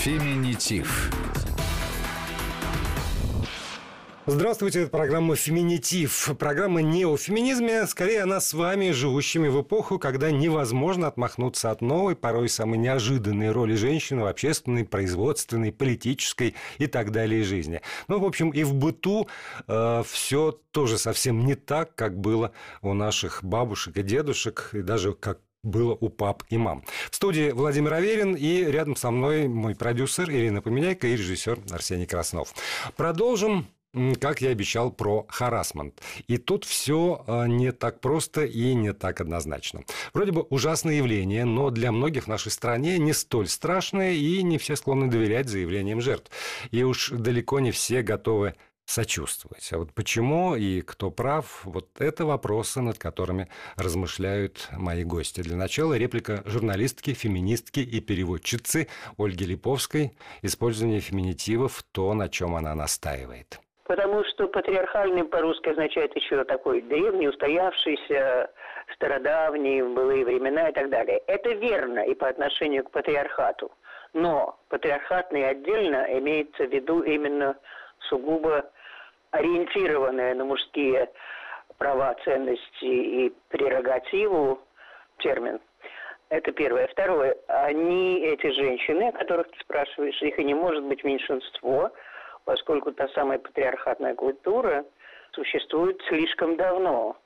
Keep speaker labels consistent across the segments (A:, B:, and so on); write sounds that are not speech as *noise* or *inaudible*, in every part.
A: Феминитив.
B: Здравствуйте, это программа «Феминитив». Программа не о феминизме, скорее она с вами, живущими в эпоху, когда невозможно отмахнуться от новой, порой самой неожиданной роли женщины в общественной, производственной, политической и так далее жизни. Ну, в общем, и в быту э, все тоже совсем не так, как было у наших бабушек и дедушек, и даже как было у пап и мам. В студии Владимир Аверин и рядом со мной мой продюсер Ирина Поменяйка и режиссер Арсений Краснов. Продолжим как я обещал, про харасмент. И тут все а, не так просто и не так однозначно. Вроде бы ужасное явление, но для многих в нашей стране не столь страшное, и не все склонны доверять заявлениям жертв. И уж далеко не все готовы сочувствовать. А вот почему и кто прав, вот это вопросы, над которыми размышляют мои гости. Для начала реплика журналистки, феминистки и переводчицы Ольги Липовской «Использование феминитивов – то, на чем она настаивает»
C: потому что патриархальный по-русски означает еще такой древний, устоявшийся, стародавний, в былые времена и так далее. Это верно и по отношению к патриархату. Но патриархатный отдельно имеется в виду именно сугубо ориентированная на мужские права, ценности и прерогативу термин. Это первое. Второе. Они, эти женщины, о которых ты спрашиваешь, их и не может быть меньшинство – поскольку та самая патриархатная культура существует слишком давно.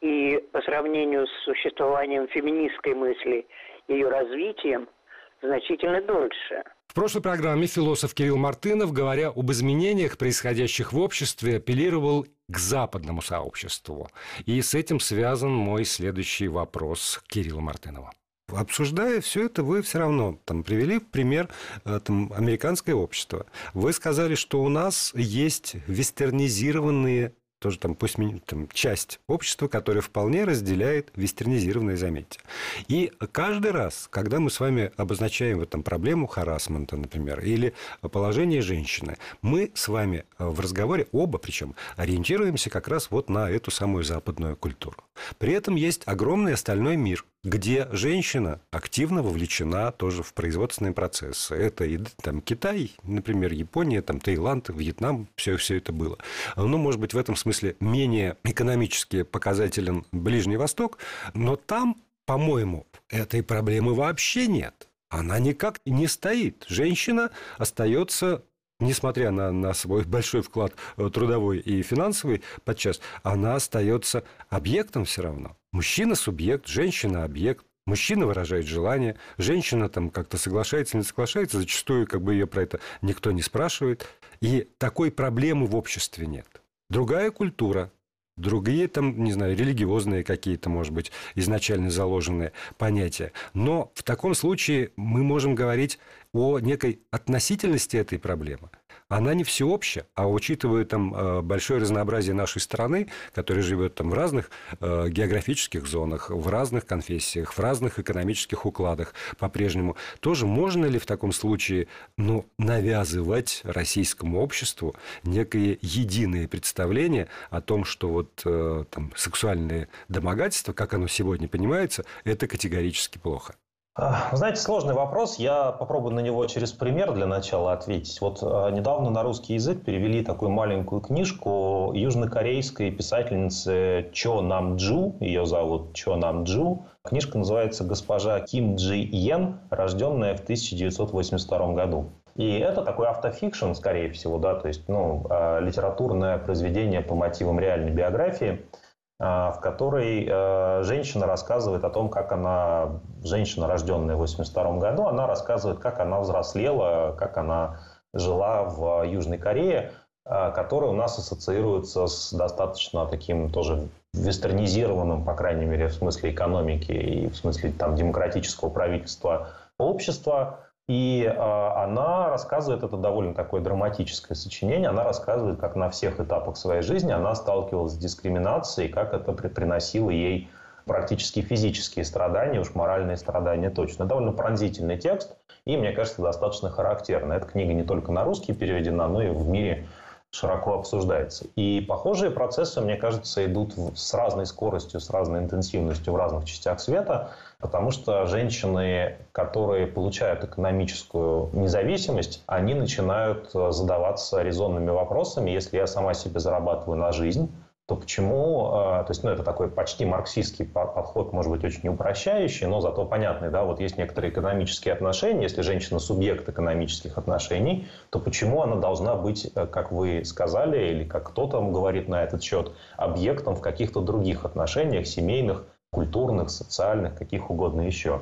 C: И по сравнению с существованием феминистской мысли, ее развитием, значительно дольше.
B: Прошлой программе философ Кирилл Мартынов, говоря об изменениях, происходящих в обществе, апеллировал к западному сообществу. И с этим связан мой следующий вопрос к Кириллу Мартынову. Обсуждая все это, вы все равно там привели пример э, там, американское общество. Вы сказали, что у нас есть вестернизированные тоже там, пусть там, часть общества, которая вполне разделяет вестернизированные, заметьте. И каждый раз, когда мы с вами обозначаем вот, там, проблему харасмента, например, или положение женщины, мы с вами в разговоре, оба причем, ориентируемся как раз вот на эту самую западную культуру. При этом есть огромный остальной мир, где женщина активно вовлечена тоже в производственные процессы. Это и там, Китай, например, Япония, там, Таиланд, Вьетнам, все, все это было. Ну, может быть, в этом смысле менее экономически показателен Ближний Восток, но там, по-моему, этой проблемы вообще нет. Она никак не стоит. Женщина остается несмотря на, на свой *laughs* большой вклад э, трудовой и финансовый подчас, она остается объектом все равно. Мужчина – субъект, женщина – объект. Мужчина выражает желание, женщина там как-то соглашается, не соглашается, зачастую как бы ее про это никто не спрашивает. И такой проблемы в обществе нет. Другая культура, другие там, не знаю, религиозные какие-то, может быть, изначально заложенные понятия. Но в таком случае мы можем говорить о некой относительности этой проблемы она не всеобщая, а учитывая там э, большое разнообразие нашей страны, которая живет там в разных э, географических зонах, в разных конфессиях, в разных экономических укладах по-прежнему, тоже можно ли в таком случае ну, навязывать российскому обществу некое единое представление о том, что вот э, там, сексуальное домогательство, как оно сегодня понимается, это категорически плохо?
D: Знаете, сложный вопрос. Я попробую на него через пример для начала ответить. Вот э, недавно на русский язык перевели такую маленькую книжку южнокорейской писательницы Чо Нам Джу. Ее зовут Чо Нам Джу. Книжка называется «Госпожа Ким Джи Йен, рожденная в 1982 году». И это такой автофикшн, скорее всего, да, то есть ну, э, литературное произведение по мотивам реальной биографии – а, в которой э, женщина рассказывает о том, как она, женщина, рожденная в 1982 году, она рассказывает, как она взрослела, как она жила в Южной Корее, которая у нас ассоциируется с достаточно таким тоже вестернизированным, по крайней мере, в смысле экономики и в смысле там, демократического правительства общества. И э, она рассказывает, это довольно такое драматическое сочинение, она рассказывает, как на всех этапах своей жизни она сталкивалась с дискриминацией, как это приносило ей практически физические страдания, уж моральные страдания точно. Довольно пронзительный текст, и, мне кажется, достаточно характерный. Эта книга не только на русский переведена, но и в мире широко обсуждается. И похожие процессы, мне кажется, идут с разной скоростью, с разной интенсивностью в разных частях света, потому что женщины, которые получают экономическую независимость, они начинают э, задаваться резонными вопросами, если я сама себе зарабатываю на жизнь, то почему, а, то есть, ну, это такой почти марксистский подход, может быть, очень упрощающий, но зато понятный, да, вот есть некоторые экономические отношения, если женщина субъект экономических отношений, то почему она должна быть, э, как вы сказали, или как кто-то говорит на этот счет, объектом в каких-то других отношениях, семейных, культурных, социальных, каких угодно еще.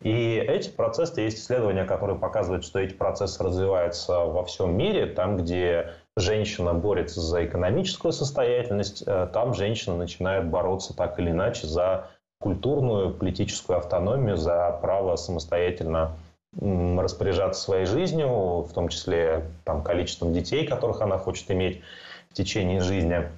D: И эти процессы, есть исследования, которые показывают, что эти процессы развиваются во всем мире, там, где женщина борется за экономическую состоятельность, э, там женщина начинает бороться так или иначе за культурную, политическую автономию, за право самостоятельно распоряжаться своей жизнью, в том числе там, количеством детей, которых она хочет иметь в течение жизни.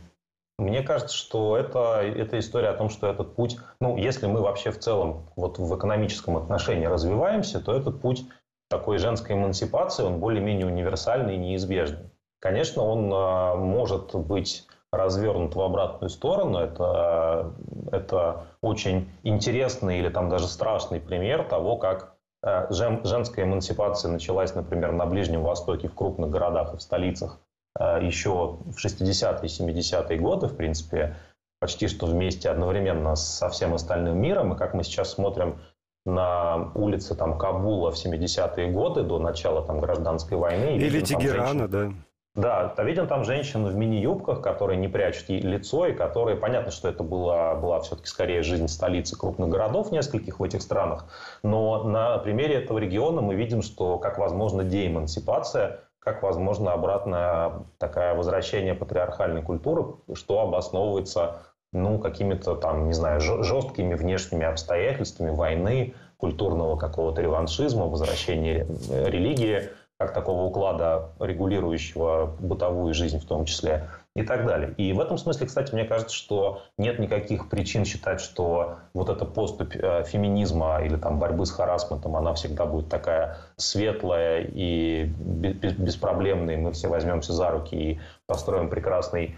D: Мне кажется, что это, это история о том, что этот путь, ну, если мы вообще в целом вот в экономическом отношении развиваемся, то этот путь такой женской эмансипации, он более-менее универсальный и неизбежный. Конечно, он а, может быть развернут в обратную сторону. Это, это очень интересный или там даже страшный пример того, как а, женская эмансипация началась, например, на Ближнем Востоке, в крупных городах и в столицах еще в 60-е, 70-е годы, в принципе, почти что вместе одновременно со всем остальным миром. И как мы сейчас смотрим на улице там, Кабула в 70-е годы до начала там, гражданской войны.
B: Или Тегерана, да.
D: Да, а видим там женщин в мини-юбках, которые не прячут лицо, и которые, понятно, что это была, была все-таки скорее жизнь столицы крупных городов нескольких в этих странах, но на примере этого региона мы видим, что как возможно деэмансипация, как возможно обратное такое возвращение патриархальной культуры, что обосновывается ну, какими-то там, не знаю, жесткими внешними обстоятельствами войны, культурного какого-то реваншизма, возвращения религии – как такого уклада, регулирующего бытовую жизнь в том числе, и так далее. И в этом смысле, кстати, мне кажется, что нет никаких причин считать, что вот эта поступь э, феминизма или там борьбы с харасментом, она всегда будет такая светлая и беспроблемная, мы все возьмемся за руки и построим прекрасный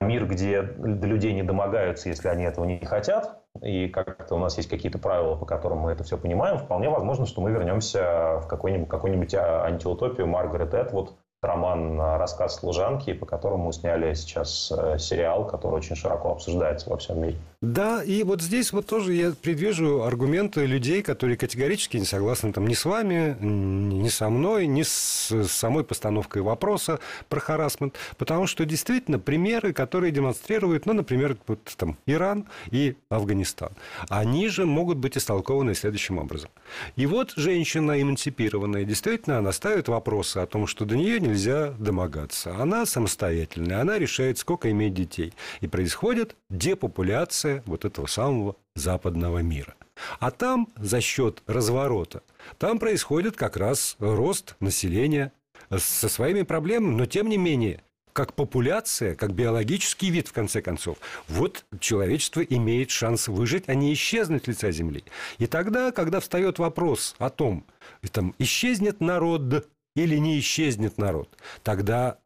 D: мир, где до людей не домогаются, если они этого не хотят, и как-то у нас есть какие-то правила, по которым мы это все понимаем, вполне возможно, что мы вернемся в какую-нибудь, какую-нибудь антиутопию Маргарет Этвуд, роман «Рассказ служанки», по которому сняли сейчас э, сериал, который очень широко обсуждается во всем мире.
B: Да, и вот здесь вот тоже я предвижу аргументы людей, которые категорически не согласны там ни с вами, ни со мной, ни с самой постановкой вопроса про харасмент, потому что действительно примеры, которые демонстрируют, ну, например, вот там Иран и Афганистан, они же могут быть истолкованы следующим образом. И вот женщина эмансипированная, действительно, она ставит вопросы о том, что до нее нельзя домогаться. Она самостоятельная, она решает, сколько иметь детей. И происходит депопуляция цивилизация вот этого самого западного мира. А там за счет разворота, там происходит как раз рост населения со своими проблемами, но тем не менее, как популяция, как биологический вид, в конце концов, вот человечество имеет шанс выжить, а не исчезнуть с лица Земли. И тогда, когда встает вопрос о том, там, исчезнет народ или не исчезнет народ, тогда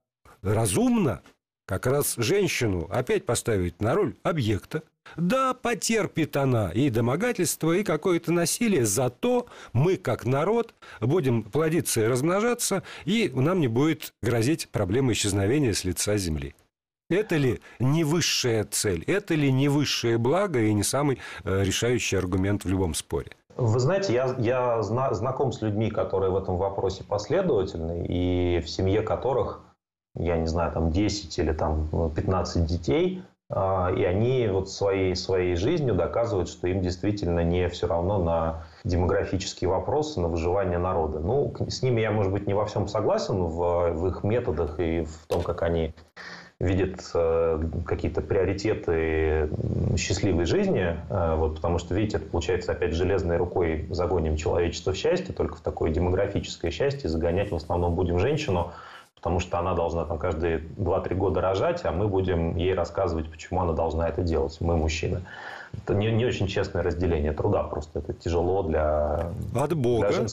B: разумно как раз женщину опять поставить на роль объекта, да, потерпит она и домогательство, и какое-то насилие, зато мы, как народ, будем плодиться и размножаться, и нам не будет грозить проблема исчезновения с лица земли. Это ли не высшая цель, это ли не высшее благо и не самый э, решающий аргумент в любом споре?
D: Вы знаете, я, я зна, знаком с людьми, которые в этом вопросе последовательны, и в семье которых, я не знаю, там 10 или там 15 детей – а, и они вот своей, своей жизнью доказывают, что им действительно не все равно на демографические вопросы, на выживание народа. Ну, с ними я, может быть, не во всем согласен в, в их методах и в том, как они видят э, какие-то приоритеты счастливой жизни, э, вот, потому что, видите, это получается опять железной рукой загоним человечество в счастье, только в такое демографическое счастье, загонять в основном будем женщину, потому что она должна там каждые 2-3 года рожать, а мы будем ей рассказывать, почему она должна это делать, мы мужчины. Это не, не очень честное разделение труда, просто это тяжело для...
B: От Бога. Для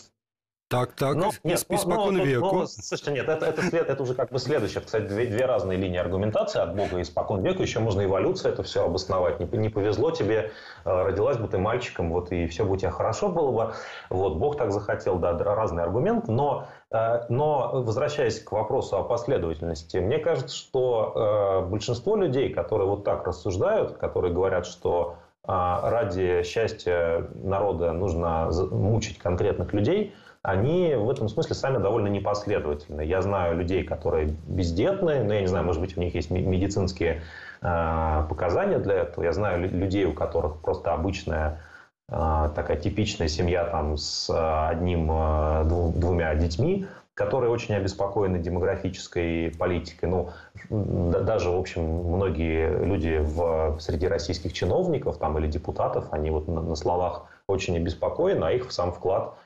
B: Так, так,
D: но,
B: нет, испокон ну, веку. Ну,
D: слушайте, нет, это, это, след, это уже как бы следующее. Кстати, две, две разные линии аргументации от Бога и испокон веку. Еще можно эволюцию это все обосновать. Не, не повезло тебе, э, родилась бы ты мальчиком, вот и все бы у тебя хорошо было бы. Вот, Бог так захотел, да, разные аргументы. Но, э, но возвращаясь к вопросу о последовательности, мне кажется, что э, большинство людей, которые вот так рассуждают, которые говорят, что ради счастья народа нужно мучить конкретных людей – они в этом смысле сами довольно непоследовательны. Я знаю людей, которые бездетные, но я не знаю, может быть, у них есть медицинские э, показания для этого. Я знаю людей, у которых просто обычная э, такая типичная семья там с одним, э, двум, двумя детьми, которые очень обеспокоены демографической политикой. Ну, даже, в общем, многие люди в, среди российских чиновников там, или депутатов, они вот на, на словах очень обеспокоены, а их сам вклад а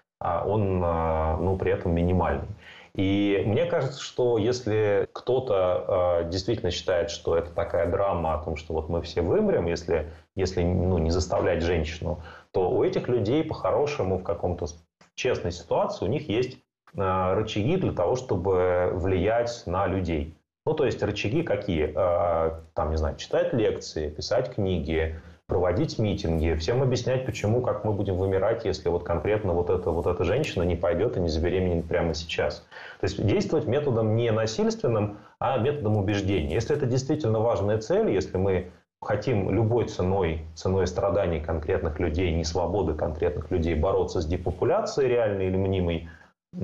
D: он а, ну, при этом минимальный. И мне кажется, что если кто-то э, действительно считает, что это такая драма о том, что вот мы все вымрем, если, если ну, не заставлять женщину, то у этих людей по-хорошему в каком-то честной ситуации у них есть э, рычаги для того, чтобы влиять на людей. Ну, то есть рычаги какие? Э, там, не знаю, читать лекции, писать книги, проводить митинги, всем объяснять, почему, как мы будем вымирать, если вот конкретно вот эта, вот эта женщина не пойдет и не забеременеет прямо сейчас. То есть действовать методом не насильственным, а методом убеждения. Если это действительно важная цель, если мы хотим любой ценой, ценой страданий конкретных людей, не свободы конкретных людей бороться с депопуляцией реальной или мнимой,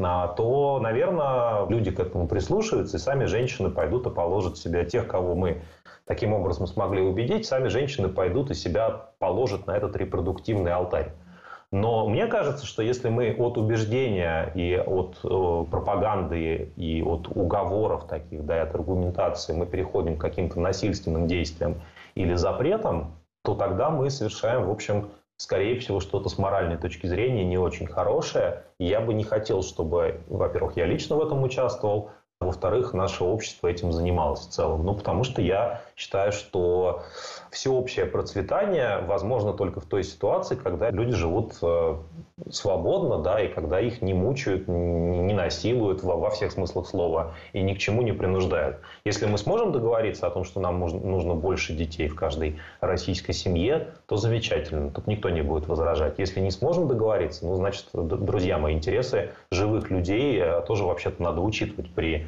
D: а, то, наверное, люди к этому прислушаются, и сами женщины пойдут и положат себя тех, кого мы таким образом смогли убедить, сами женщины пойдут и себя положат на этот репродуктивный алтарь. Но мне кажется, что если мы от убеждения и от э, пропаганды и от уговоров таких, да, и от аргументации мы переходим к каким-то насильственным действиям или запретам, то тогда мы совершаем, в общем, скорее всего, что-то с моральной точки зрения не очень хорошее. И я бы не хотел, чтобы, во-первых, я лично в этом участвовал, во-вторых, наше общество этим занималось в целом. Ну, потому что я считаю, что всеобщее процветание возможно только в той ситуации, когда люди живут э, свободно, да, и когда их не мучают, не насилуют во, во всех смыслах слова и ни к чему не принуждают. Если мы сможем договориться о том, что нам нужно больше детей в каждой российской семье, то замечательно. Тут никто не будет возражать. Если не сможем договориться, ну, значит, друзья мои, интересы живых людей э, тоже вообще-то надо учитывать при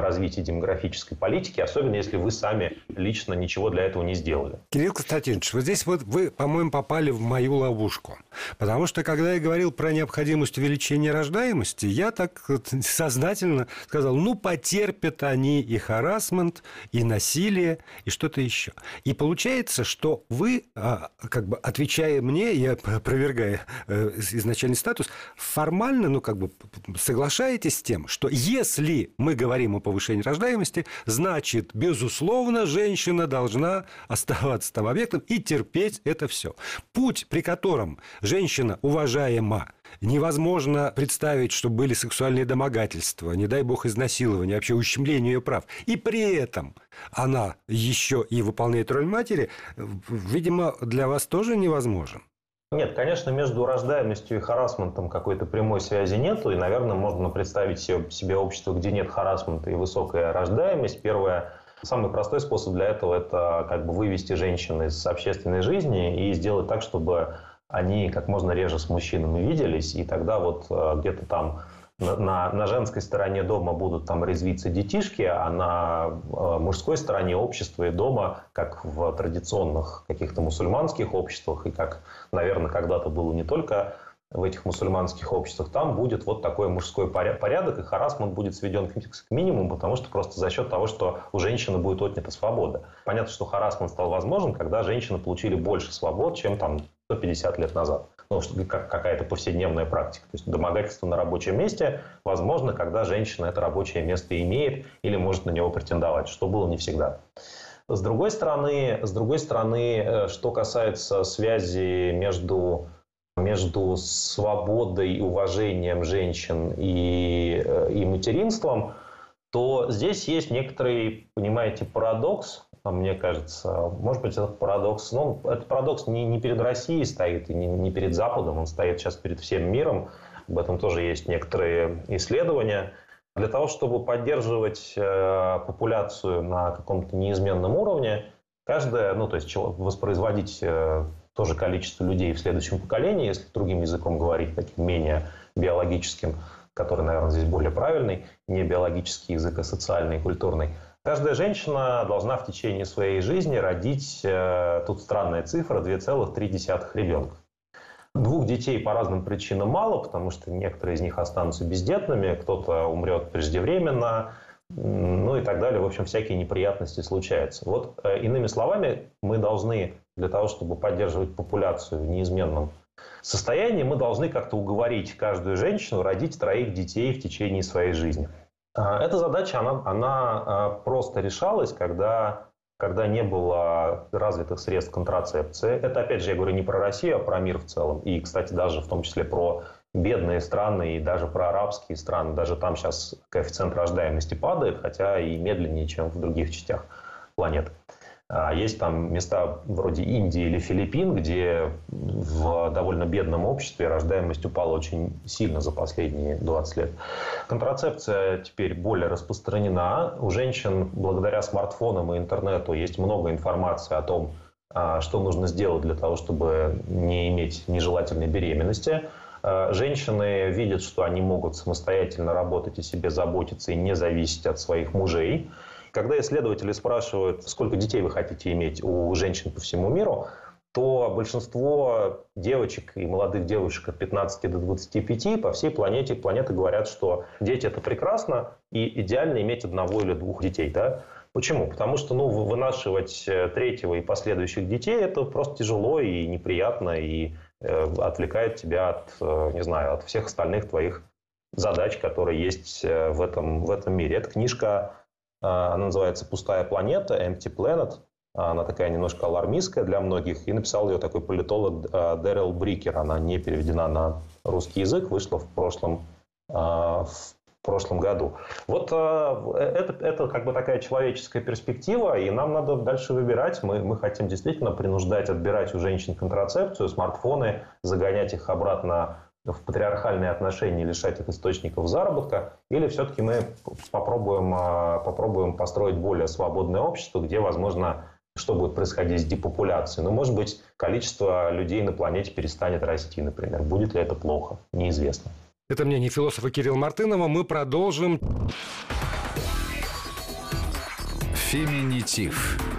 D: развитии демографической политики, особенно если вы сами лично ничего для этого не сделали.
B: Кирилл Константинович, вот здесь вот вы, по-моему, попали в мою ловушку. Потому что, когда я говорил про необходимость увеличения рождаемости, я так вот сознательно сказал, ну, потерпят они и харасмент, и насилие, и что-то еще. И получается, что вы, а, как бы отвечая мне, я опровергая э, изначальный статус, формально, ну, как бы соглашаетесь с тем, что если мы говорим о повышения рождаемости, значит, безусловно, женщина должна оставаться там объектом и терпеть это все. Путь, при котором женщина уважаема, невозможно представить, что были сексуальные домогательства, не дай бог изнасилования, вообще ущемление ее прав. И при этом она еще и выполняет роль матери, видимо, для вас тоже невозможен.
D: Нет, конечно, между рождаемостью и харасментом какой-то прямой связи нету. И, наверное, можно представить себе, общество, где нет харасмента и высокая рождаемость. Первое, самый простой способ для этого – это как бы вывести женщин из общественной жизни и сделать так, чтобы они как можно реже с мужчинами виделись. И тогда вот э, где-то там на, на женской стороне дома будут там резвиться детишки, а на э, мужской стороне общества и дома, как в традиционных каких-то муссульманских обществах, и как, наверное, когда-то было не только в этих мусульманских обществах, там будет вот такой мужской порядок, и харасмент будет сведен к минимуму, потому что просто за счет того, что у женщины будет отнята свобода. Понятно, что харасмент стал возможен, когда женщины получили больше свобод, чем там 150 лет назад ну, как какая-то повседневная практика. То есть домогательство на рабочем месте возможно, когда женщина это рабочее место имеет или может на него претендовать, что было не всегда. С другой стороны, с другой стороны э, что касается связи между, между свободой и уважением женщин и, э, и материнством, то здесь есть некоторый, понимаете, парадокс, мне кажется. Может быть, это парадокс. Но ну, этот парадокс не, не перед Россией стоит, и не, не перед Западом, он стоит сейчас перед всем миром. Об этом тоже есть некоторые исследования. Для того, чтобы поддерживать э, популяцию на каком-то неизменном уровне, каждая, ну, то есть воспроизводить э, тоже количество людей в следующем поколении, если другим языком говорить, таким менее биологическим, который, наверное, здесь более правильный, не биологический язык, а социальный и культурный. Каждая женщина должна в течение своей жизни родить, э, тут странная цифра, 2,3 ребенка. Двух детей по разным причинам мало, потому что некоторые из них останутся бездетными, кто-то умрет преждевременно, ну и так далее. В общем, всякие неприятности случаются. Вот э, иными словами, мы должны для того, чтобы поддерживать популяцию в неизменном состоянии, мы должны как-то уговорить каждую женщину родить троих детей в течение своей жизни. А, эта задача, она, она а, просто решалась, когда когда не было развитых средств контрацепции. Это, опять же, я говорю не про Россию, а про мир в целом. И, кстати, даже в том числе про бедные страны и даже про арабские страны. Даже там сейчас коэффициент рождаемости падает, хотя и медленнее, чем в других частях планеты. А есть там места вроде Индии или Филиппин, где в довольно бедном обществе рождаемость упала очень сильно за последние 20 лет. Контрацепция теперь более распространена. У женщин благодаря смартфонам и интернету есть много информации о том, а, что нужно сделать для того, чтобы не иметь нежелательной беременности. А, женщины видят, что они могут самостоятельно работать и себе заботиться и не зависеть от своих мужей. Когда исследователи спрашивают, сколько детей вы хотите иметь у женщин по всему миру, то большинство девочек и молодых девушек от 15 до 25 по всей планете планеты говорят, что дети это прекрасно и идеально иметь одного или двух детей. Да? Почему? Потому что ну, вынашивать э, третьего и последующих детей это просто тяжело и неприятно, и э, отвлекает тебя от, э, не знаю, от всех остальных твоих задач, которые есть э, в этом, в этом мире. Эта книжка она называется «Пустая планета», «Empty Planet». А, она такая немножко алармистская для многих. И написал ее такой политолог а, Дэрил Брикер. Она не переведена на русский язык, вышла в прошлом, в прошлом году. Вот это, это как бы такая человеческая перспектива, и нам надо дальше выбирать. Мы, мы хотим действительно принуждать отбирать у женщин контрацепцию, смартфоны, загонять их обратно в патриархальные отношения лишать их источников заработка, или все-таки мы попробуем, а, попробуем построить более свободное общество, где, возможно, что будет происходить с депопуляцией. Ну, может быть, количество людей на планете перестанет расти, например. Будет ли это плохо? Неизвестно.
B: Это мнение философа Кирилла Мартынова. Мы продолжим.
A: Феминитив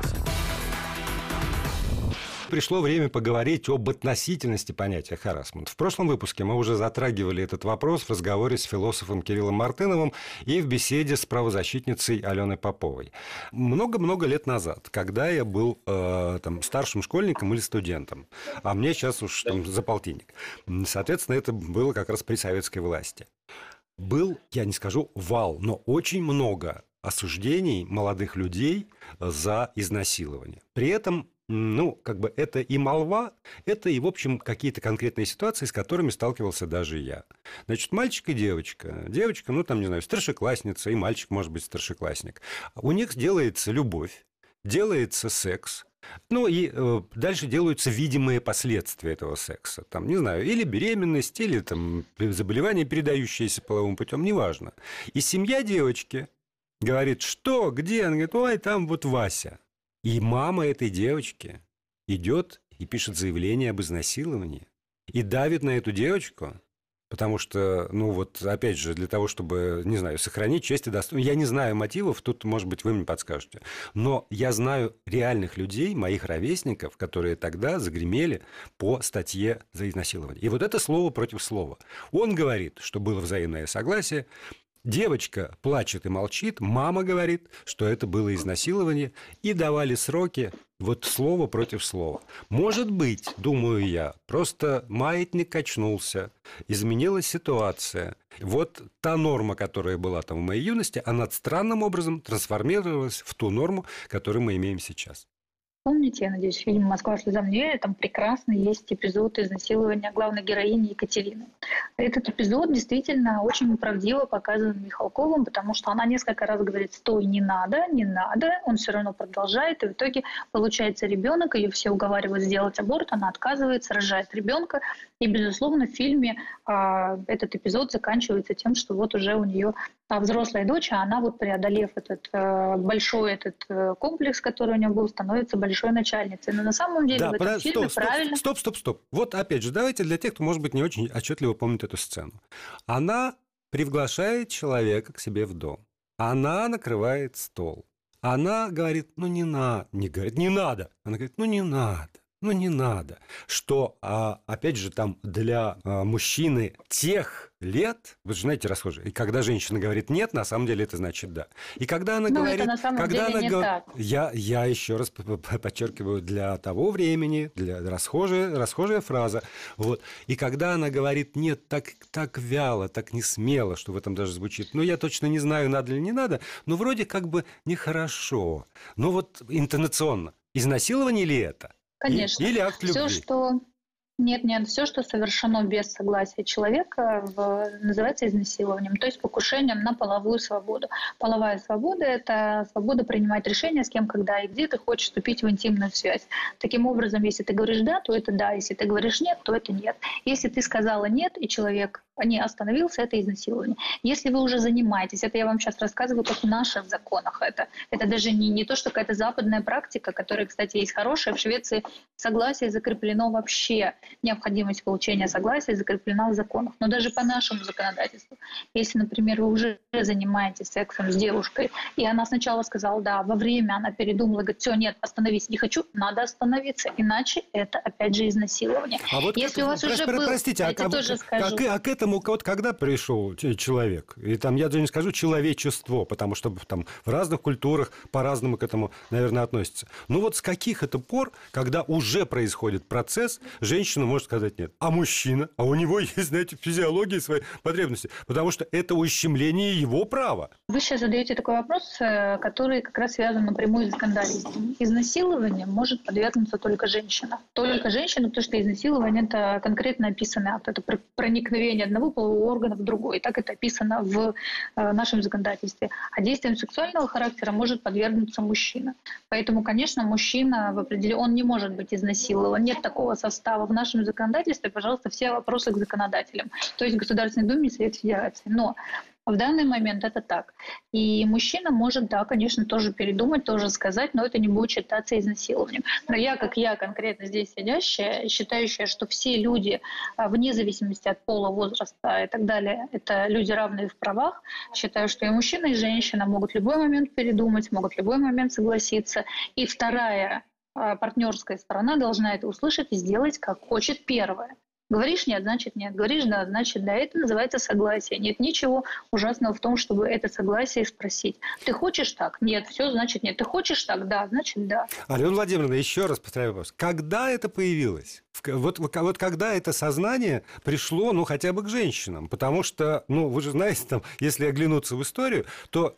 B: пришло время поговорить об относительности понятия харасмент. В прошлом выпуске мы уже затрагивали этот вопрос в разговоре с философом Кириллом Мартыновым и в беседе с правозащитницей Аленой Поповой. Много-много лет назад, когда я был э, там, старшим школьником или студентом, а мне сейчас уж там, за полтинник, соответственно, это было как раз при советской власти. Был, я не скажу вал, но очень много осуждений молодых людей за изнасилование. При этом ну, как бы это и молва, это и, в общем, какие-то конкретные ситуации, с которыми сталкивался даже я. Значит, мальчик и девочка. Девочка, ну, там, не знаю, старшеклассница, и мальчик, может быть, старшеклассник. У них делается любовь, делается секс, ну и э, дальше делаются видимые последствия этого секса. Там, не знаю, или беременность, или там заболевание, передающееся половым путем, неважно. И семья девочки говорит, что, где? Она говорит, ой, там вот Вася. И мама этой девочки идет и пишет заявление об изнасиловании и давит на эту девочку, потому что, ну вот, опять же, для того, чтобы, не знаю, сохранить честь и достоинство. Я не знаю мотивов, тут, может быть, вы мне подскажете. Но я знаю реальных людей, моих ровесников, которые тогда загремели по статье за изнасилование. И вот это слово против слова. Он говорит, что было взаимное согласие, Девочка плачет и молчит, мама говорит, что это было изнасилование, и давали сроки вот слово против слова. Может быть, думаю я, просто маятник качнулся, изменилась ситуация. Вот та норма, которая была там в моей юности, она странным образом трансформировалась в ту норму, которую мы имеем сейчас.
A: Помните, я надеюсь, фильм «Москва слезам не верит», там прекрасно есть эпизод изнасилования главной героини Екатерины. Этот эпизод действительно очень правдиво показан Михалковым, потому что она несколько раз говорит «стой, не надо, не надо», он все равно продолжает, и в итоге получается ребенок, ее все уговаривают сделать аборт, она отказывается, рожает ребенка, и, безусловно, в фильме а, этот эпизод заканчивается тем, что вот уже у нее а, взрослая дочь, а она вот преодолев этот а, большой этот а, комплекс, который у нее был, становится большой большой начальницей. Но на самом деле да, в этом под... фильме
B: стоп,
A: правильно...
B: Стоп, стоп, стоп. Вот опять же, давайте для тех, кто, может быть, не очень отчетливо помнит эту сцену. Она приглашает человека к себе в дом. Она накрывает стол. Она говорит, ну не надо, не говорит, не надо. Она говорит, ну не надо ну не надо. Что, а, опять же, там для а, мужчины тех лет, вы же знаете расхожие, и когда женщина говорит нет, на самом деле это значит да. И когда она
A: Но
B: говорит...
A: Это на самом
B: когда
A: деле
B: она
A: не
B: говорит,
A: так.
B: Я, я еще раз подчеркиваю, для того времени, для расхожая, расхожая фраза. Вот. И когда она говорит нет, так, так вяло, так не смело, что в этом даже звучит, ну я точно не знаю, надо или не надо, но вроде как бы нехорошо. Но вот интонационно. Изнасилование ли это?
A: Конечно.
B: Или акт любви.
A: Все, что нет, нет, все, что совершено без согласия человека, в, называется изнасилованием, то есть покушением на половую свободу. Половая свобода – это свобода принимать решения, с кем, когда и где ты хочешь вступить в интимную связь. Таким образом, если ты говоришь «да», то это «да», если ты говоришь «нет», то это «нет». Если ты сказала «нет», и человек не остановился, это изнасилование. Если вы уже занимаетесь, это я вам сейчас рассказываю, как в наших законах это. Это даже не, не то, что какая-то западная практика, которая, кстати, есть хорошая. В Швеции согласие закреплено вообще. Необходимость получения согласия закреплена в законах. Но даже по нашему законодательству. Если, например, вы уже занимаетесь сексом с девушкой, и она сначала сказала «да», во время она передумала, говорит «все, нет, остановись, не хочу», надо остановиться, иначе это, опять же, изнасилование.
B: А вот Если у вас уже был, простите, а, тоже а, скажу. А, а к этому этому вот когда пришел человек, и там я даже не скажу человечество, потому что там в разных культурах по-разному к этому, наверное, относятся. Ну вот с каких это пор, когда уже происходит процесс, женщина может сказать нет. А мужчина? А у него *laughs* есть, знаете, физиология свои потребности, потому что это ущемление его права.
A: Вы сейчас задаете такой вопрос, э, который как раз связан напрямую с законодательством. Изнасилование может подвергнуться только женщина. Только женщина, потому что изнасилование – это конкретно описанный акт. Это проникновение одного полового органа в другой. Так это описано в э, нашем законодательстве. А действием сексуального характера может подвергнуться мужчина. Поэтому, конечно, мужчина в определен... он не может быть изнасилован. Нет такого состава в нашем законодательстве. Пожалуйста, все вопросы к законодателям. То есть Государственной Думе и Совет Федерации. Но в данный момент это так. И мужчина может, да, конечно, тоже передумать, тоже сказать, но это не будет считаться изнасилованием. Но я, как я конкретно здесь сидящая, считающая, что все люди, а, вне зависимости от пола, возраста и так далее, это люди равные в правах, считаю, что и мужчина, и женщина могут в любой момент передумать, могут в любой момент согласиться. И вторая а, партнерская сторона должна это услышать и сделать, как хочет первая. Говоришь нет, значит нет. Говоришь да, значит да. Это называется согласие. Нет ничего ужасного в том, чтобы это согласие спросить. Ты хочешь так? Нет. Все, значит нет. Ты хочешь так? Да, значит да.
B: Алена Владимировна, еще раз повторяю вопрос. Когда это появилось? Вот, вот когда это сознание пришло, ну, хотя бы к женщинам? Потому что, ну, вы же знаете, там, если оглянуться в историю, то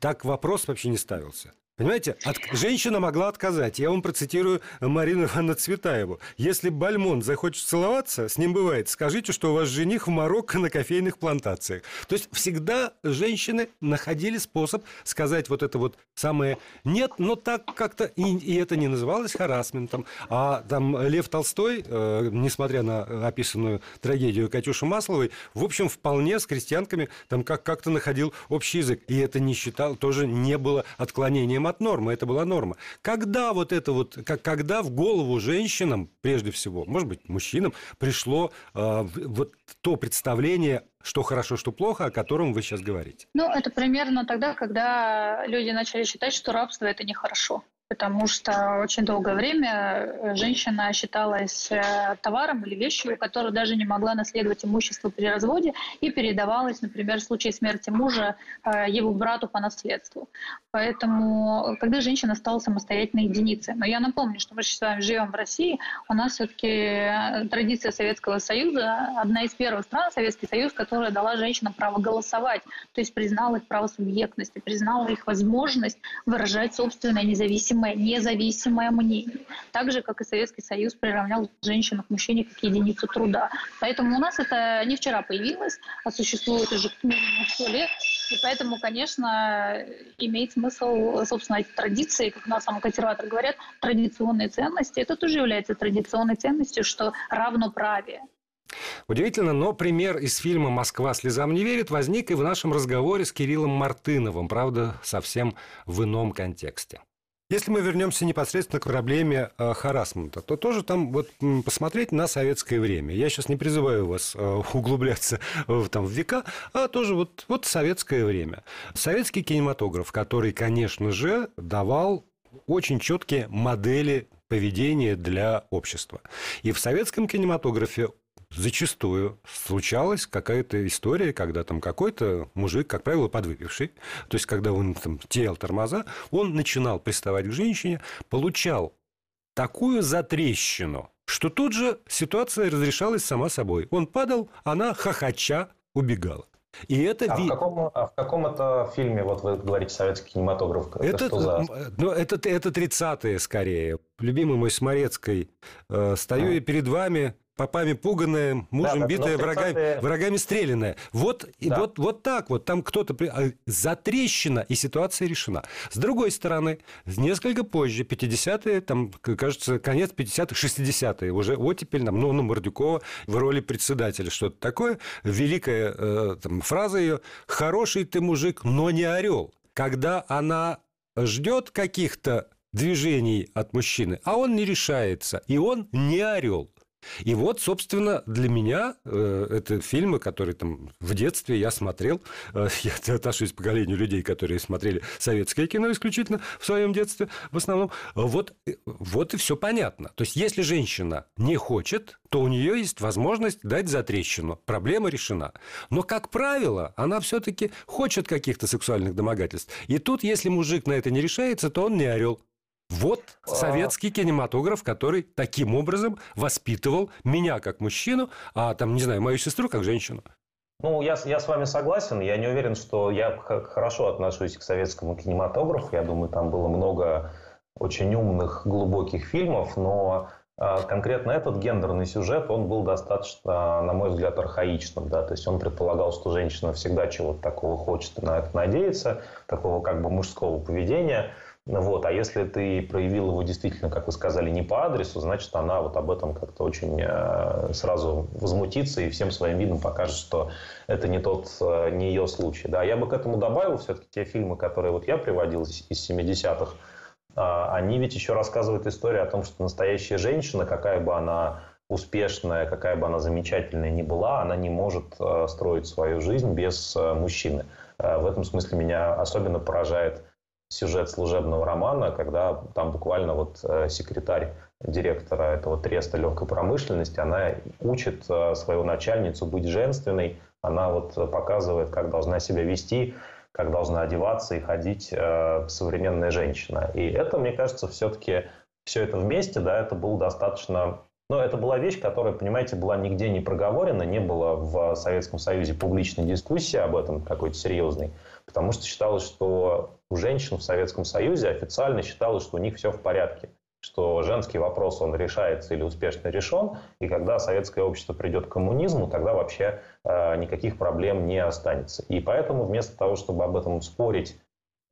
B: так вопрос вообще не ставился. Понимаете, от... женщина могла отказать. Я вам процитирую Марину Ивановну Цветаеву. Если Бальмон захочет целоваться, с ним бывает, скажите, что у вас жених в Марокко на кофейных плантациях. То есть всегда женщины находили способ сказать вот это вот самое «нет», но так как-то, и, и это не называлось харасментом. А там Лев Толстой, э, несмотря на описанную трагедию Катюши Масловой, в общем, вполне с крестьянками там как- как-то находил общий язык. И это не считал, тоже не было отклонением от нормы, это была норма. Когда вот это вот, как, когда в голову женщинам, прежде всего, может быть, мужчинам, пришло э, вот то представление что хорошо, что плохо, о котором вы сейчас говорите?
A: Ну, это примерно тогда, когда люди начали считать, что рабство – это нехорошо потому что очень долгое время э, женщина считалась э, товаром или вещью, которая даже не могла наследовать имущество при разводе и передавалась, например, в случае смерти мужа э, его брату по наследству. Поэтому, когда женщина стала самостоятельной единицей, но я напомню, что мы с вами живем в России, у нас все-таки традиция Советского Союза, одна из первых стран, Советский Союз, которая дала женщинам право голосовать, то есть признала их право субъектности, признала их возможность выражать собственное независимое независимое, независимое мнение. Так же, как и Советский Союз приравнял женщину к мужчине как единицу труда. Поэтому у нас это не вчера появилось, а существует уже минимум 100 лет. И поэтому, конечно, имеет смысл, собственно, эти традиции, как у нас сам консерватор говорят, традиционные ценности. Это тоже является традиционной ценностью, что равноправие.
B: Удивительно, но пример из фильма «Москва слезам не верит» возник и в нашем разговоре с Кириллом Мартыновым, правда, совсем в ином контексте. Если мы вернемся непосредственно к проблеме э, харасмента, то тоже там вот посмотреть на советское время. Я сейчас не призываю вас э, *laughs* углубляться в, там, в века, а тоже вот, вот советское время. Советский кинематограф, который, конечно же, давал очень четкие модели поведения для общества. И в советском кинематографе зачастую случалась какая-то история, когда там какой-то мужик, как правило, подвыпивший, то есть когда он там терял тормоза, он начинал приставать к женщине, получал такую затрещину, что тут же ситуация разрешалась сама собой. Он падал, она хохоча убегала. И это
D: а, в каком, а в каком это фильме, вот вы говорите, советский кинематограф?
B: Это, это, что за... ну, это, это 30-е скорее. Любимый мой с Морецкой. Э, стою а. я перед вами, попами пуганная, мужем да, битая, врагами, врагами стрелянная. Вот, да. вот, вот так вот. Там кто-то... А, затрещина, и ситуация решена. С другой стороны, несколько позже, 50-е, там, кажется, конец 50-х, 60-е, уже оттепель, нам, ну, ну, Мордюкова в роли председателя, что-то такое. Великая э, там, фраза ее «Хороший ты мужик, но не орел». Когда она ждет каких-то движений от мужчины, а он не решается, и он не орел. И вот, собственно, для меня э, это фильмы, которые там в детстве я смотрел. Э, *laughs* я отношусь к поколению людей, которые смотрели советское кино исключительно в своем детстве в основном. Вот, э, вот и все понятно. То есть, если женщина не хочет, то у нее есть возможность дать затрещину. Проблема решена. Но, как правило, она все-таки хочет каких-то сексуальных домогательств. И тут, если мужик на это не решается, то он не орел. Вот а. советский кинематограф, который таким образом воспитывал меня как мужчину, а там, не знаю, мою сестру как женщину.
D: Ну, я, я с вами согласен. Я не уверен, что я хорошо отношусь к советскому кинематографу. Я думаю, там было много очень умных, глубоких фильмов, но а, конкретно этот гендерный сюжет, он был достаточно, на мой взгляд, архаичным. Да? То есть он предполагал, что женщина всегда чего-то такого хочет и на это надеется, такого как бы мужского поведения – вот. А если ты проявил его действительно, как вы сказали, не по адресу, значит, она вот об этом как-то очень э, сразу возмутится и всем своим видом покажет, что это не тот, э, не ее случай. Да, я бы к этому добавил все-таки те фильмы, которые вот я приводил из 70-х, а, они ведь еще рассказывают историю о том, что настоящая женщина, какая бы она успешная, какая бы она замечательная ни была, она не может э, строить свою жизнь без мужчины. В этом смысле меня особенно поражает сюжет служебного романа, когда там буквально вот э, секретарь директора этого треста легкой промышленности, она учит э, свою начальницу быть женственной, она вот показывает, как должна себя вести, как должна одеваться и ходить э, современная женщина. И это, мне кажется, все-таки все это вместе, да, это был достаточно но это была вещь, которая, понимаете, была нигде не проговорена, не было в Советском Союзе публичной дискуссии об этом какой-то серьезной, потому что считалось, что у женщин в Советском Союзе официально считалось, что у них все в порядке, что женский вопрос, он решается или успешно решен, и когда советское общество придет к коммунизму, тогда вообще э, никаких проблем не останется. И поэтому вместо того, чтобы об этом спорить,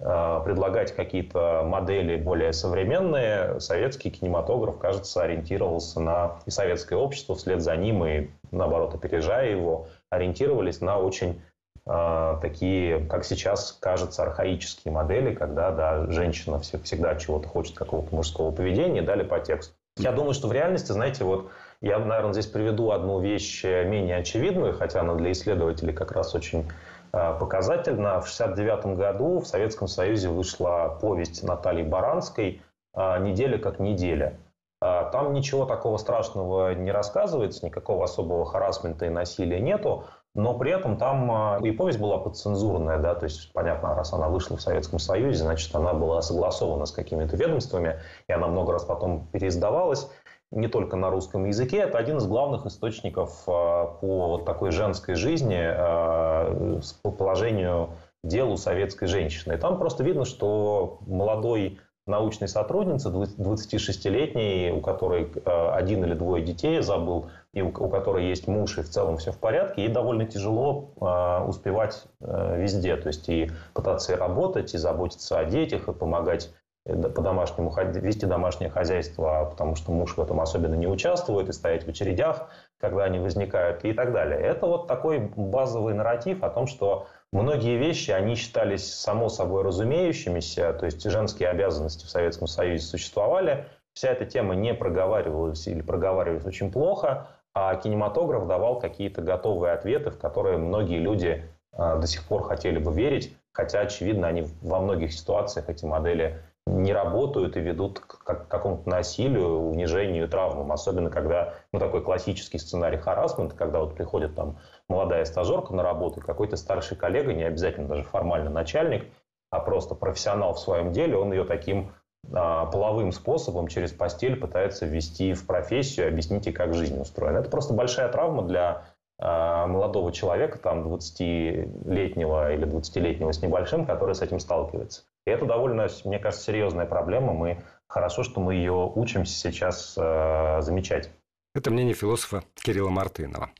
D: э, предлагать какие-то модели более современные, советский кинематограф, кажется, ориентировался на и советское общество вслед за ним, и наоборот, опережая его, ориентировались на очень такие, как сейчас кажется, архаические модели, когда да, женщина всегда чего-то хочет, какого-то мужского поведения, дали по тексту. Я думаю, что в реальности, знаете, вот я, наверное, здесь приведу одну вещь менее очевидную, хотя она для исследователей как раз очень а, показательна. В 1969 году в Советском Союзе вышла повесть Натальи Баранской «Неделя как неделя». Там ничего такого страшного не рассказывается, никакого особого харасмента и насилия нету, но при этом там а, и повесть была подцензурная, да, то есть, понятно, раз она вышла в Советском Союзе, значит, она была согласована с какими-то ведомствами, и она много раз потом переиздавалась не только на русском языке. Это один из главных источников а, по такой женской жизни, а, по положению делу советской женщины. И там просто видно, что молодой научной сотрудницы, 26-летней, у которой э, один или двое детей забыл, и у, которой есть муж, и в целом все в порядке, ей довольно тяжело э, успевать э, везде. То есть и пытаться и работать, и заботиться о детях, и помогать по домашнему, вести домашнее хозяйство, потому что муж в этом особенно не участвует, и стоять в очередях, когда они возникают, и так далее. Это вот такой базовый нарратив о том, что Многие вещи, они считались само собой разумеющимися, то есть женские обязанности в Советском Союзе существовали, вся эта тема не проговаривалась или проговаривалась очень плохо, а кинематограф давал какие-то готовые ответы, в которые многие люди а, до сих пор хотели бы верить, хотя, очевидно, они во многих ситуациях, эти модели, не работают и ведут к какому-то насилию, унижению, травмам. Особенно, когда ну, такой классический сценарий харасмента, когда вот приходит там молодая стажерка на работу, какой-то старший коллега, не обязательно даже формально начальник, а просто профессионал в своем деле, он ее таким а, половым способом через постель пытается ввести в профессию, объяснить ей, как жизнь устроена. Это просто большая травма для а, молодого человека, там 20-летнего или 20-летнего с небольшим, который с этим сталкивается. И это довольно, мне кажется, серьезная проблема. Мы хорошо, что мы ее учимся сейчас э, замечать.
B: Это мнение философа Кирилла Мартынова.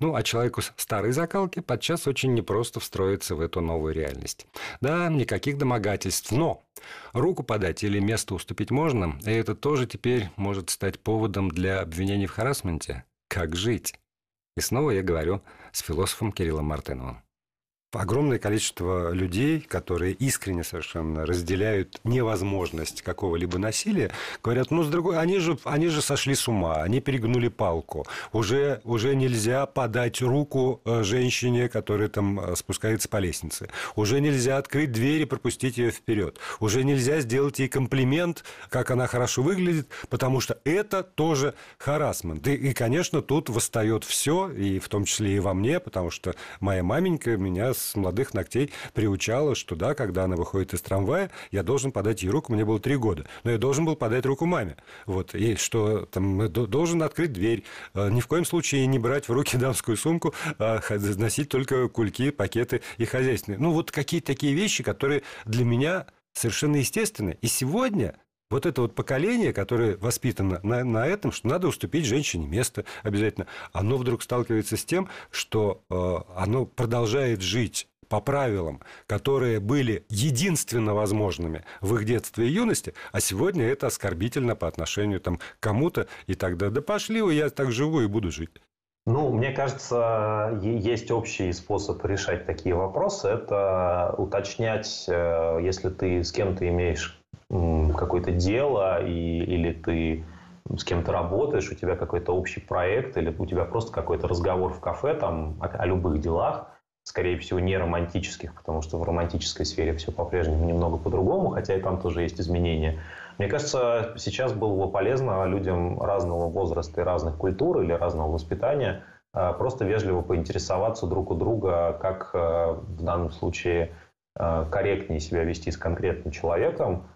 B: Ну, а человеку старой закалки подчас очень непросто встроиться в эту новую реальность. Да, никаких домогательств, но руку подать или место уступить можно, и это тоже теперь может стать поводом для обвинений в харасменте. Как жить? И снова я говорю с философом Кириллом Мартыновым огромное количество людей, которые искренне совершенно разделяют невозможность какого-либо насилия, говорят, ну, с другой, они же, они же сошли с ума, они перегнули палку. Уже, уже нельзя подать руку э, женщине, которая там э, спускается по лестнице. Уже нельзя открыть дверь и пропустить ее вперед. Уже нельзя сделать ей комплимент, как она хорошо выглядит, потому что это тоже харасмент. И, и конечно, тут восстает все, и в том числе и во мне, потому что моя маменька меня молодых ногтей приучала, что да, когда она выходит из трамвая, я должен подать ей руку, мне было три года, но я должен был подать руку маме. Вот, и что там должен открыть дверь, э, ни в коем случае не брать в руки *laughs* дамскую сумку, а носить только кульки, пакеты и хозяйственные. Ну, вот какие-то такие вещи, которые для меня совершенно естественны. И сегодня вот это вот поколение, которое воспитано на, на этом, что надо уступить женщине место обязательно, оно вдруг сталкивается с тем, что э, оно продолжает жить по правилам, которые были единственно возможными в их детстве и юности, а сегодня это оскорбительно по отношению там, к кому-то, и тогда да пошли вы, я так живу и буду жить.
D: Ну, мне кажется, есть общий способ решать такие вопросы. Это уточнять, э, если ты с кем-то имеешь какое-то дело, и, или ты с кем-то работаешь, у тебя какой-то общий проект, или у тебя просто какой-то разговор в кафе там, о, о любых делах, скорее всего, не романтических, потому что в романтической сфере все по-прежнему немного по-другому, хотя и там тоже есть изменения. Мне кажется, сейчас было бы полезно людям разного возраста и разных культур или разного воспитания э, просто вежливо поинтересоваться друг у друга, как э, в данном случае э, корректнее себя вести с конкретным человеком, а,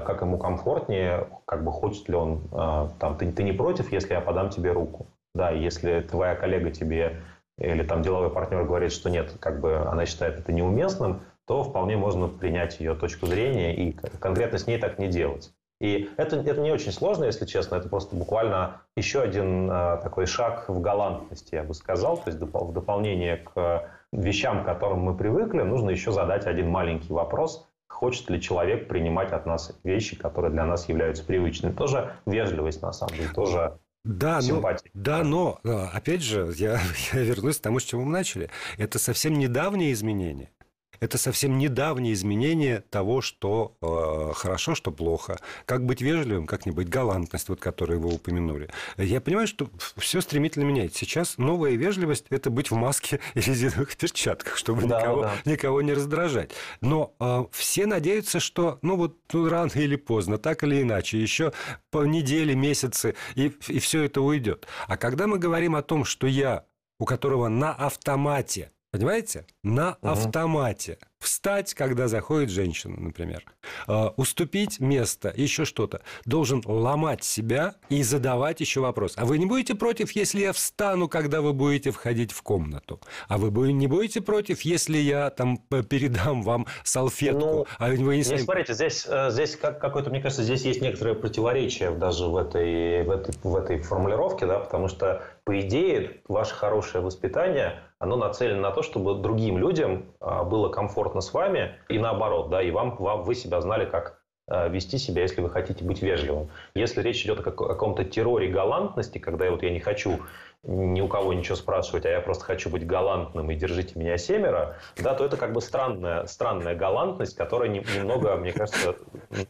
D: как ему комфортнее, как бы хочет ли он, а, там, ты, ты не против, если я подам тебе руку, да, если твоя коллега тебе или там деловой партнер говорит, что нет, как бы она считает это неуместным, то вполне можно принять ее точку зрения и конкретно с ней так не делать. И это, это не очень сложно, если честно, это просто буквально еще один э, такой шаг в галантности, я бы сказал. То есть в дополнение к вещам, к которым мы привыкли, нужно еще задать один маленький вопрос, хочет ли человек принимать от нас вещи, которые для нас являются привычными. Тоже вежливость, на самом деле, тоже
B: да, симпатия. Но, да, но, опять же, я, *laughs* я вернусь к тому, с чего мы начали. Это совсем недавние изменения. Это совсем недавнее изменение того, что э, хорошо, что плохо. Как быть вежливым, как не быть галантность, вот, которую вы упомянули. Я понимаю, что все стремительно меняется. Сейчас новая вежливость – это быть в маске *laughs* и резиновых перчатках, чтобы да, никого, да. никого не раздражать. Но э, все надеются, что ну вот ну, рано или поздно, так или иначе, еще по неделе, месяцы, и, и все это уйдет. А когда мы говорим о том, что я, у которого на автомате Понимаете? На угу. автомате. Встать, когда заходит женщина, например. Э, уступить место, еще что-то. Должен ломать себя и задавать еще вопрос. А вы не будете против, если я встану, когда вы будете входить в комнату? А вы не будете против, если я там передам вам салфетку? Ну,
D: а вы не сами... смотрите, здесь, э, здесь как, какой-то, мне кажется, здесь есть некоторое противоречие даже в этой, в этой, в этой формулировке, да, потому что, по идее, ваше хорошее воспитание – оно нацелено на то, чтобы другим людям а, было комфортно с вами и наоборот, да, и вам, вам вы себя знали, как а, вести себя, если вы хотите быть вежливым. Если речь идет о каком-то терроре галантности, когда вот, я не хочу ни у кого ничего спрашивать, а я просто хочу быть галантным и держите меня семеро, да, то это как бы странная, странная галантность, которая немного, мне кажется,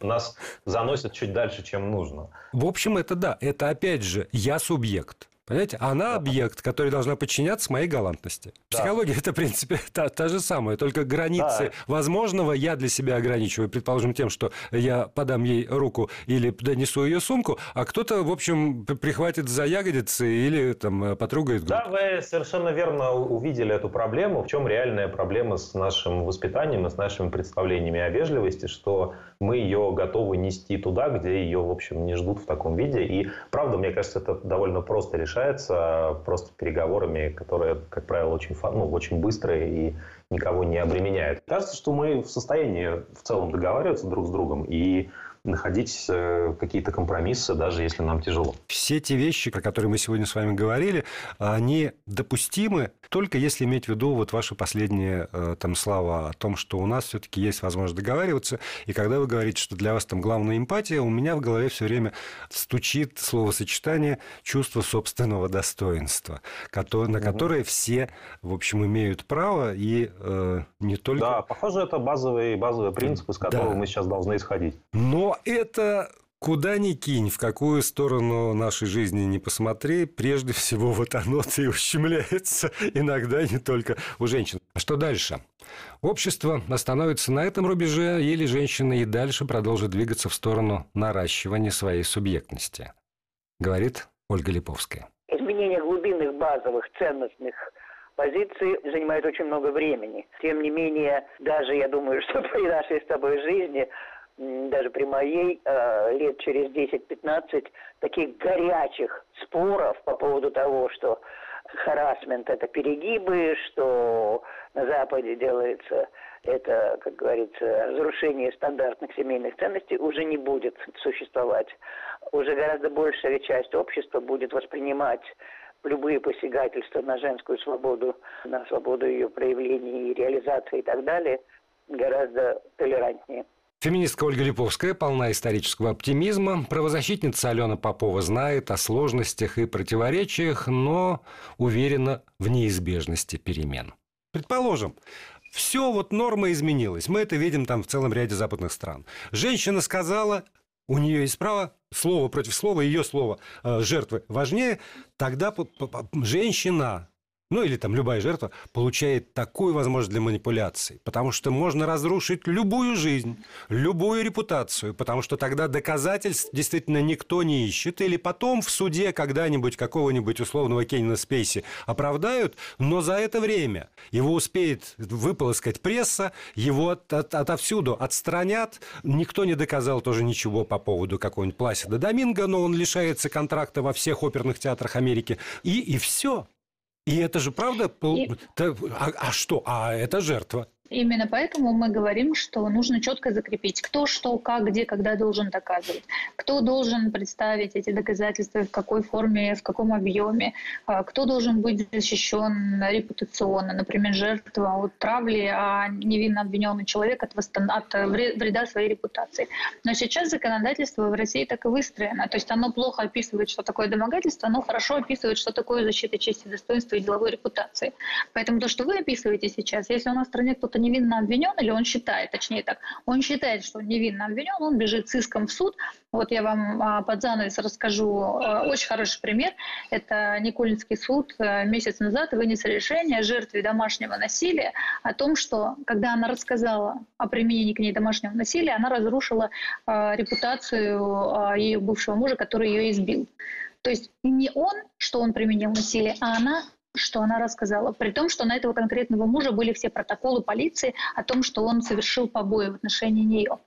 D: нас заносит чуть дальше, чем нужно.
B: В общем, это да, это опять же я субъект. Понимаете? Она объект, который должна подчиняться моей галантности. Да. Психология это, в принципе, *laughs* та, та же самая, только границы да. возможного я для себя ограничиваю, предположим, тем, что я подам ей руку или донесу ее сумку, а кто-то, в общем, прихватит за ягодицы или там потрогает
D: грудь. Да, вы совершенно верно увидели эту проблему. В чем реальная проблема с нашим воспитанием и с нашими представлениями о вежливости, что мы ее готовы нести туда, где ее, в общем, не ждут в таком виде. И правда, мне кажется, это довольно просто решается просто переговорами, которые, как правило, очень, ну, очень быстрые и никого не обременяют. Кажется, что мы в состоянии в целом договариваться друг с другом и находить э, какие-то компромиссы, даже если нам тяжело.
B: Все те вещи, о которых мы сегодня с вами говорили, они допустимы только если иметь в виду вот ваши последние э, там слова о том, что у нас все-таки есть возможность договариваться, и когда вы говорите, что для вас там главная эмпатия, у меня в голове все время стучит словосочетание чувство собственного достоинства, на которое все, в общем, имеют право, и э, не только...
D: Да, похоже, это базовый, базовый принцип, из которого да. мы сейчас должны исходить.
B: Но это Куда ни кинь, в какую сторону нашей жизни не посмотри, прежде всего вот оно-то и ущемляется, иногда не только у женщин. А что дальше? Общество остановится на этом рубеже, или женщина и дальше продолжит двигаться в сторону наращивания своей субъектности, говорит Ольга Липовская.
C: Изменение глубинных базовых ценностных позиций занимает очень много времени. Тем не менее, даже я думаю, *laughs* что при нашей с тобой жизни даже при моей, э, лет через 10-15, таких горячих споров по поводу того, что харасмент – это перегибы, что на Западе делается это, как говорится, разрушение стандартных семейных ценностей уже не будет существовать. Уже гораздо большая часть общества будет воспринимать любые посягательства на женскую свободу, на свободу ее проявления и реализации и так далее гораздо толерантнее.
B: Феминистка Ольга Липовская полна исторического оптимизма. Правозащитница Алена Попова знает о сложностях и противоречиях, но уверена в неизбежности перемен. Предположим, все вот норма изменилась. Мы это видим там в целом ряде западных стран. Женщина сказала, у нее есть право, слово против слова, ее слово э, жертвы важнее, тогда женщина ну или там любая жертва, получает такую возможность для манипуляций. Потому что можно разрушить любую жизнь, любую репутацию, потому что тогда доказательств действительно никто не ищет. Или потом в суде когда-нибудь какого-нибудь условного Кеннина Спейси оправдают, но за это время его успеет выполоскать пресса, его от, от, отовсюду отстранят. Никто не доказал тоже ничего по поводу какого-нибудь Пласида Доминго, но он лишается контракта во всех оперных театрах Америки. И, и все. И это же правда? И... А, а что? А это жертва.
A: Именно поэтому мы говорим, что нужно четко закрепить, кто что, как, где, когда должен доказывать, кто должен представить эти доказательства, в какой форме, в каком объеме, а, кто должен быть защищен репутационно, например, жертва от травли, а невинно обвиненный человек от, восстан... от вреда своей репутации. Но сейчас законодательство в России так и выстроено, то есть оно плохо описывает, что такое домогательство, оно хорошо описывает, что такое защита чести, достоинства и деловой репутации. Поэтому то, что вы описываете сейчас, если у нас в стране кто-то кто невинно обвинен, или он считает, точнее так, он считает, что он невинно обвинен, он бежит с иском в суд. Вот я вам а, под занавес расскажу а, очень хороший пример. Это Никольский суд а, месяц назад вынес решение жертве домашнего насилия о том, что когда она рассказала о применении к ней домашнего насилия, она разрушила репутацию ее бывшего мужа, который ее избил. То есть не он, что он применил насилие, а она что она рассказала, при том, что на этого конкретного мужа были все протоколы полиции о том, что он совершил побои в отношении нее.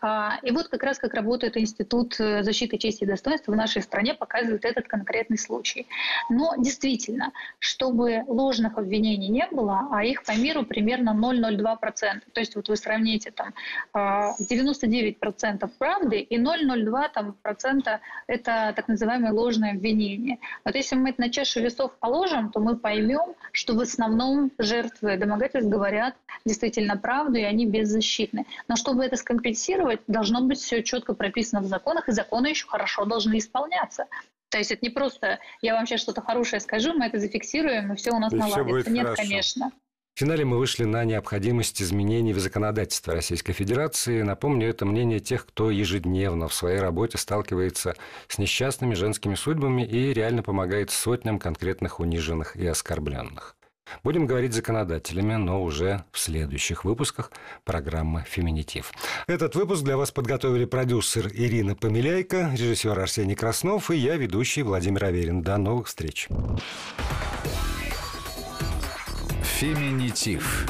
A: А, и вот как раз как работает Институт э, защиты чести и достоинства в нашей стране, показывает этот конкретный случай. Но действительно, чтобы ложных обвинений не было, а их по миру примерно 0,02%. То есть вот вы сравните там 99% а, правды и 0,02% там, процента это так называемые ложные обвинения. Вот если мы это на чашу весов положим, то мы поймем, что в основном жертвы домогательств говорят действительно правду, и они беззащитны. Но чтобы это скомпенсировать, должно быть все четко прописано в законах, и законы еще хорошо должны исполняться. То есть это не просто я вам сейчас что-то хорошее скажу, мы это зафиксируем, и все у нас и наладится. Нет, хорошо. конечно.
B: В финале мы вышли на необходимость изменений в законодательстве Российской Федерации. Напомню, это мнение тех, кто ежедневно в своей работе сталкивается с несчастными женскими судьбами и реально помогает сотням конкретных униженных и оскорбленных. Будем говорить законодателями, но уже в следующих выпусках программы «Феминитив». Этот выпуск для вас подготовили продюсер Ирина Помиляйко, режиссер Арсений Краснов и я, ведущий Владимир Аверин. До новых встреч.
E: Феминитив.